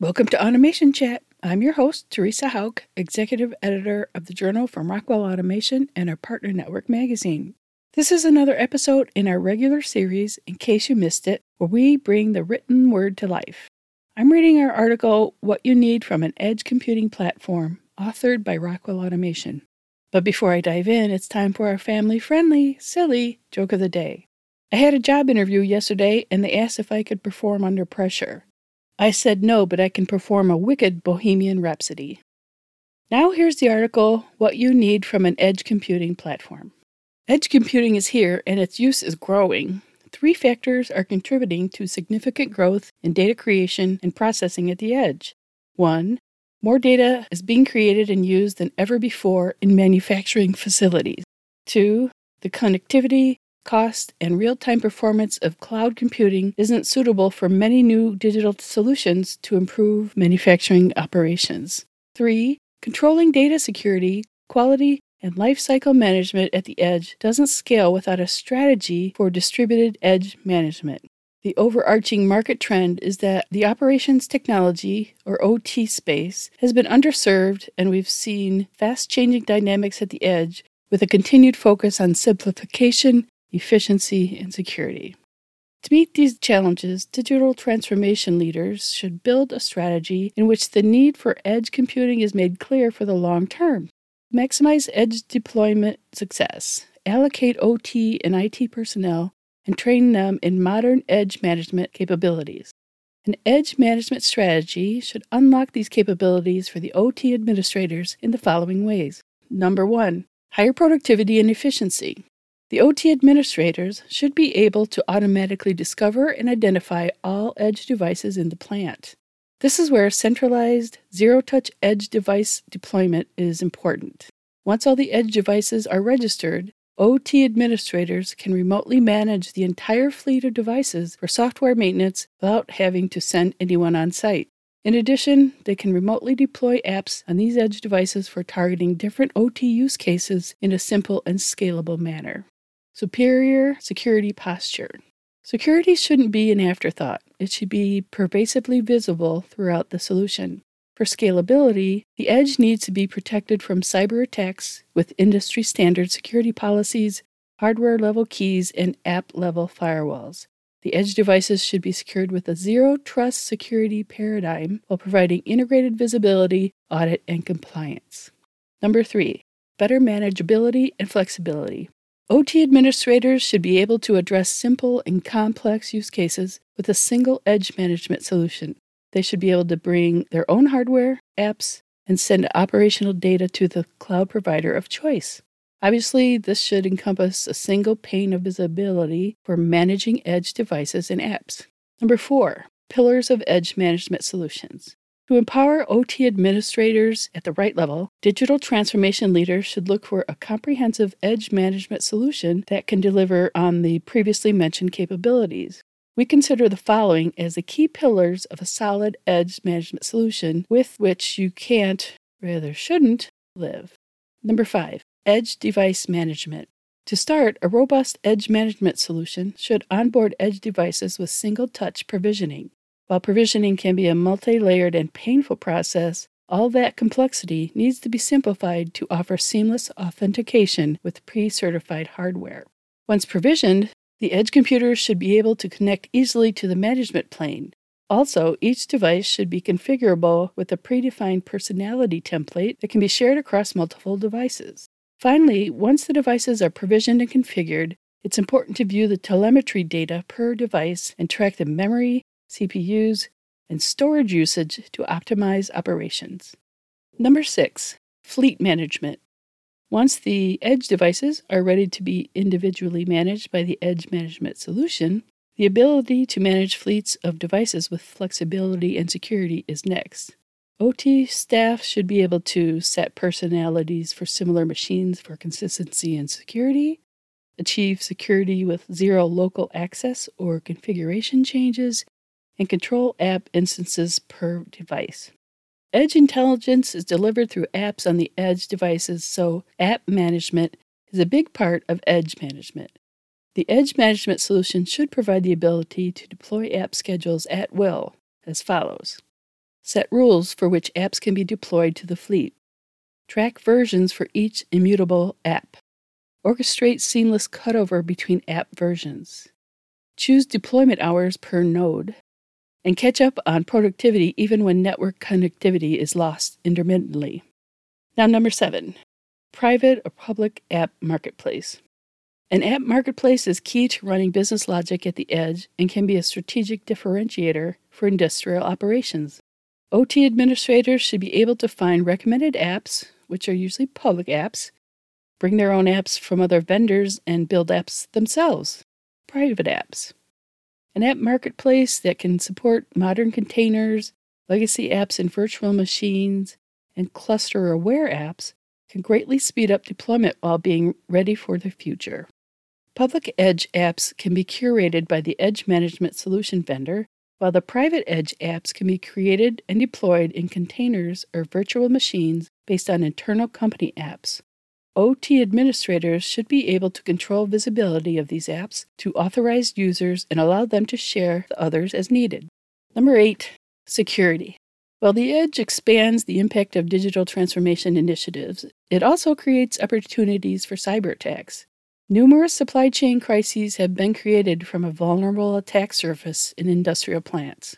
Welcome to Automation Chat. I'm your host, Theresa Houck, Executive Editor of the Journal from Rockwell Automation and our partner network magazine. This is another episode in our regular series, in case you missed it, where we bring the written word to life. I'm reading our article, What You Need from an Edge Computing Platform, authored by Rockwell Automation. But before I dive in, it's time for our family friendly, silly joke of the day. I had a job interview yesterday and they asked if I could perform under pressure. I said no, but I can perform a wicked Bohemian Rhapsody. Now here's the article What You Need from an Edge Computing Platform. Edge computing is here and its use is growing. Three factors are contributing to significant growth in data creation and processing at the edge. One, more data is being created and used than ever before in manufacturing facilities. Two, the connectivity, cost, and real time performance of cloud computing isn't suitable for many new digital solutions to improve manufacturing operations. Three, controlling data security, quality, and lifecycle management at the edge doesn't scale without a strategy for distributed edge management. The overarching market trend is that the operations technology, or OT space, has been underserved, and we've seen fast changing dynamics at the edge with a continued focus on simplification, efficiency, and security. To meet these challenges, digital transformation leaders should build a strategy in which the need for edge computing is made clear for the long term. Maximize edge deployment success. Allocate OT and IT personnel and train them in modern edge management capabilities. An edge management strategy should unlock these capabilities for the OT administrators in the following ways. Number one, higher productivity and efficiency. The OT administrators should be able to automatically discover and identify all edge devices in the plant. This is where centralized zero touch edge device deployment is important. Once all the edge devices are registered, OT administrators can remotely manage the entire fleet of devices for software maintenance without having to send anyone on site. In addition, they can remotely deploy apps on these edge devices for targeting different OT use cases in a simple and scalable manner. Superior security posture. Security shouldn't be an afterthought, it should be pervasively visible throughout the solution. For scalability, the edge needs to be protected from cyber attacks with industry standard security policies, hardware level keys, and app level firewalls. The edge devices should be secured with a zero trust security paradigm while providing integrated visibility, audit, and compliance. Number three, better manageability and flexibility. OT administrators should be able to address simple and complex use cases with a single edge management solution. They should be able to bring their own hardware, apps, and send operational data to the cloud provider of choice. Obviously, this should encompass a single pane of visibility for managing edge devices and apps. Number four, pillars of edge management solutions. To empower OT administrators at the right level, digital transformation leaders should look for a comprehensive edge management solution that can deliver on the previously mentioned capabilities. We consider the following as the key pillars of a solid edge management solution with which you can't, rather shouldn't, live. Number five, edge device management. To start, a robust edge management solution should onboard edge devices with single touch provisioning. While provisioning can be a multi layered and painful process, all that complexity needs to be simplified to offer seamless authentication with pre certified hardware. Once provisioned, the edge computers should be able to connect easily to the management plane. Also, each device should be configurable with a predefined personality template that can be shared across multiple devices. Finally, once the devices are provisioned and configured, it's important to view the telemetry data per device and track the memory, CPUs, and storage usage to optimize operations. Number six, fleet management. Once the edge devices are ready to be individually managed by the edge management solution, the ability to manage fleets of devices with flexibility and security is next. OT staff should be able to set personalities for similar machines for consistency and security, achieve security with zero local access or configuration changes, and control app instances per device. Edge intelligence is delivered through apps on the edge devices, so app management is a big part of edge management. The Edge Management solution should provide the ability to deploy app schedules at will as follows Set rules for which apps can be deployed to the fleet. Track versions for each immutable app. Orchestrate seamless cutover between app versions. Choose deployment hours per node. And catch up on productivity even when network connectivity is lost intermittently. Now, number seven private or public app marketplace. An app marketplace is key to running business logic at the edge and can be a strategic differentiator for industrial operations. OT administrators should be able to find recommended apps, which are usually public apps, bring their own apps from other vendors, and build apps themselves, private apps. An app marketplace that can support modern containers, legacy apps and virtual machines, and cluster aware apps can greatly speed up deployment while being ready for the future. Public Edge apps can be curated by the Edge Management Solution vendor, while the private Edge apps can be created and deployed in containers or virtual machines based on internal company apps. OT administrators should be able to control visibility of these apps to authorized users and allow them to share the others as needed. Number eight, security. While the Edge expands the impact of digital transformation initiatives, it also creates opportunities for cyber attacks. Numerous supply chain crises have been created from a vulnerable attack surface in industrial plants.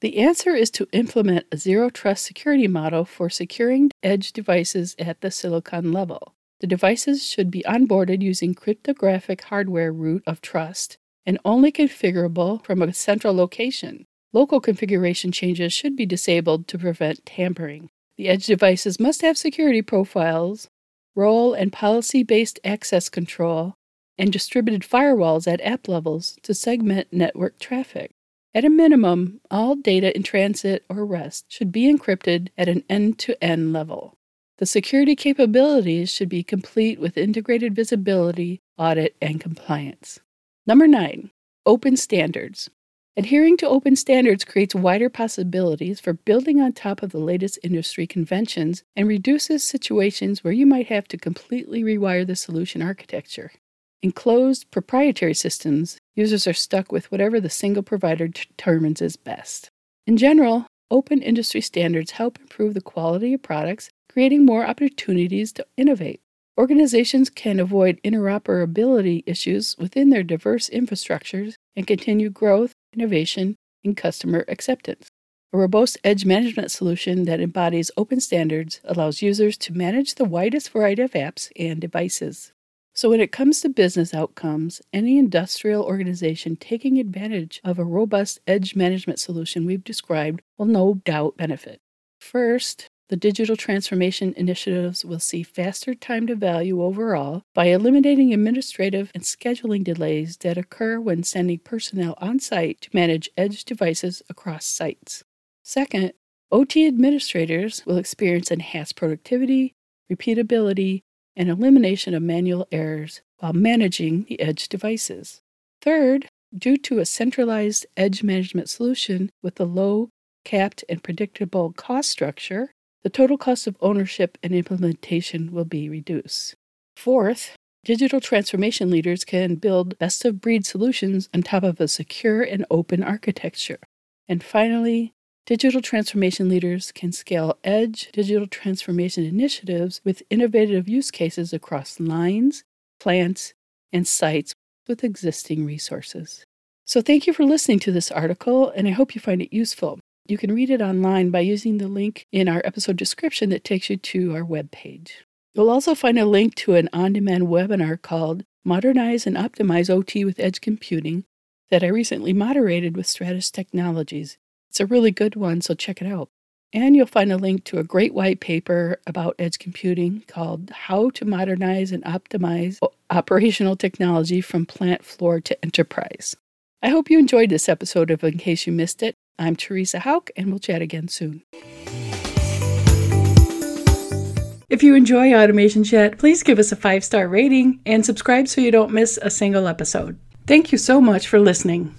The answer is to implement a zero trust security model for securing edge devices at the silicon level. The devices should be onboarded using cryptographic hardware root of trust and only configurable from a central location. Local configuration changes should be disabled to prevent tampering. The edge devices must have security profiles, role and policy based access control, and distributed firewalls at app levels to segment network traffic. At a minimum, all data in transit or rest should be encrypted at an end to end level. The security capabilities should be complete with integrated visibility, audit, and compliance. Number nine, open standards. Adhering to open standards creates wider possibilities for building on top of the latest industry conventions and reduces situations where you might have to completely rewire the solution architecture. In closed, proprietary systems, users are stuck with whatever the single provider determines is best. In general, open industry standards help improve the quality of products, creating more opportunities to innovate. Organizations can avoid interoperability issues within their diverse infrastructures and continue growth, innovation, and customer acceptance. A robust edge management solution that embodies open standards allows users to manage the widest variety of apps and devices. So, when it comes to business outcomes, any industrial organization taking advantage of a robust edge management solution we've described will no doubt benefit. First, the digital transformation initiatives will see faster time to value overall by eliminating administrative and scheduling delays that occur when sending personnel on site to manage edge devices across sites. Second, OT administrators will experience enhanced productivity, repeatability, and elimination of manual errors while managing the edge devices. Third, due to a centralized edge management solution with a low, capped, and predictable cost structure, the total cost of ownership and implementation will be reduced. Fourth, digital transformation leaders can build best of breed solutions on top of a secure and open architecture. And finally, digital transformation leaders can scale edge digital transformation initiatives with innovative use cases across lines, plants, and sites with existing resources. So, thank you for listening to this article, and I hope you find it useful. You can read it online by using the link in our episode description that takes you to our webpage. You'll also find a link to an on demand webinar called Modernize and Optimize OT with Edge Computing that I recently moderated with Stratus Technologies. It's a really good one, so check it out. And you'll find a link to a great white paper about edge computing called How to Modernize and Optimize Operational Technology from Plant Floor to Enterprise. I hope you enjoyed this episode of In Case You Missed It. I'm Theresa Houck, and we'll chat again soon. If you enjoy Automation Chat, please give us a five star rating and subscribe so you don't miss a single episode. Thank you so much for listening.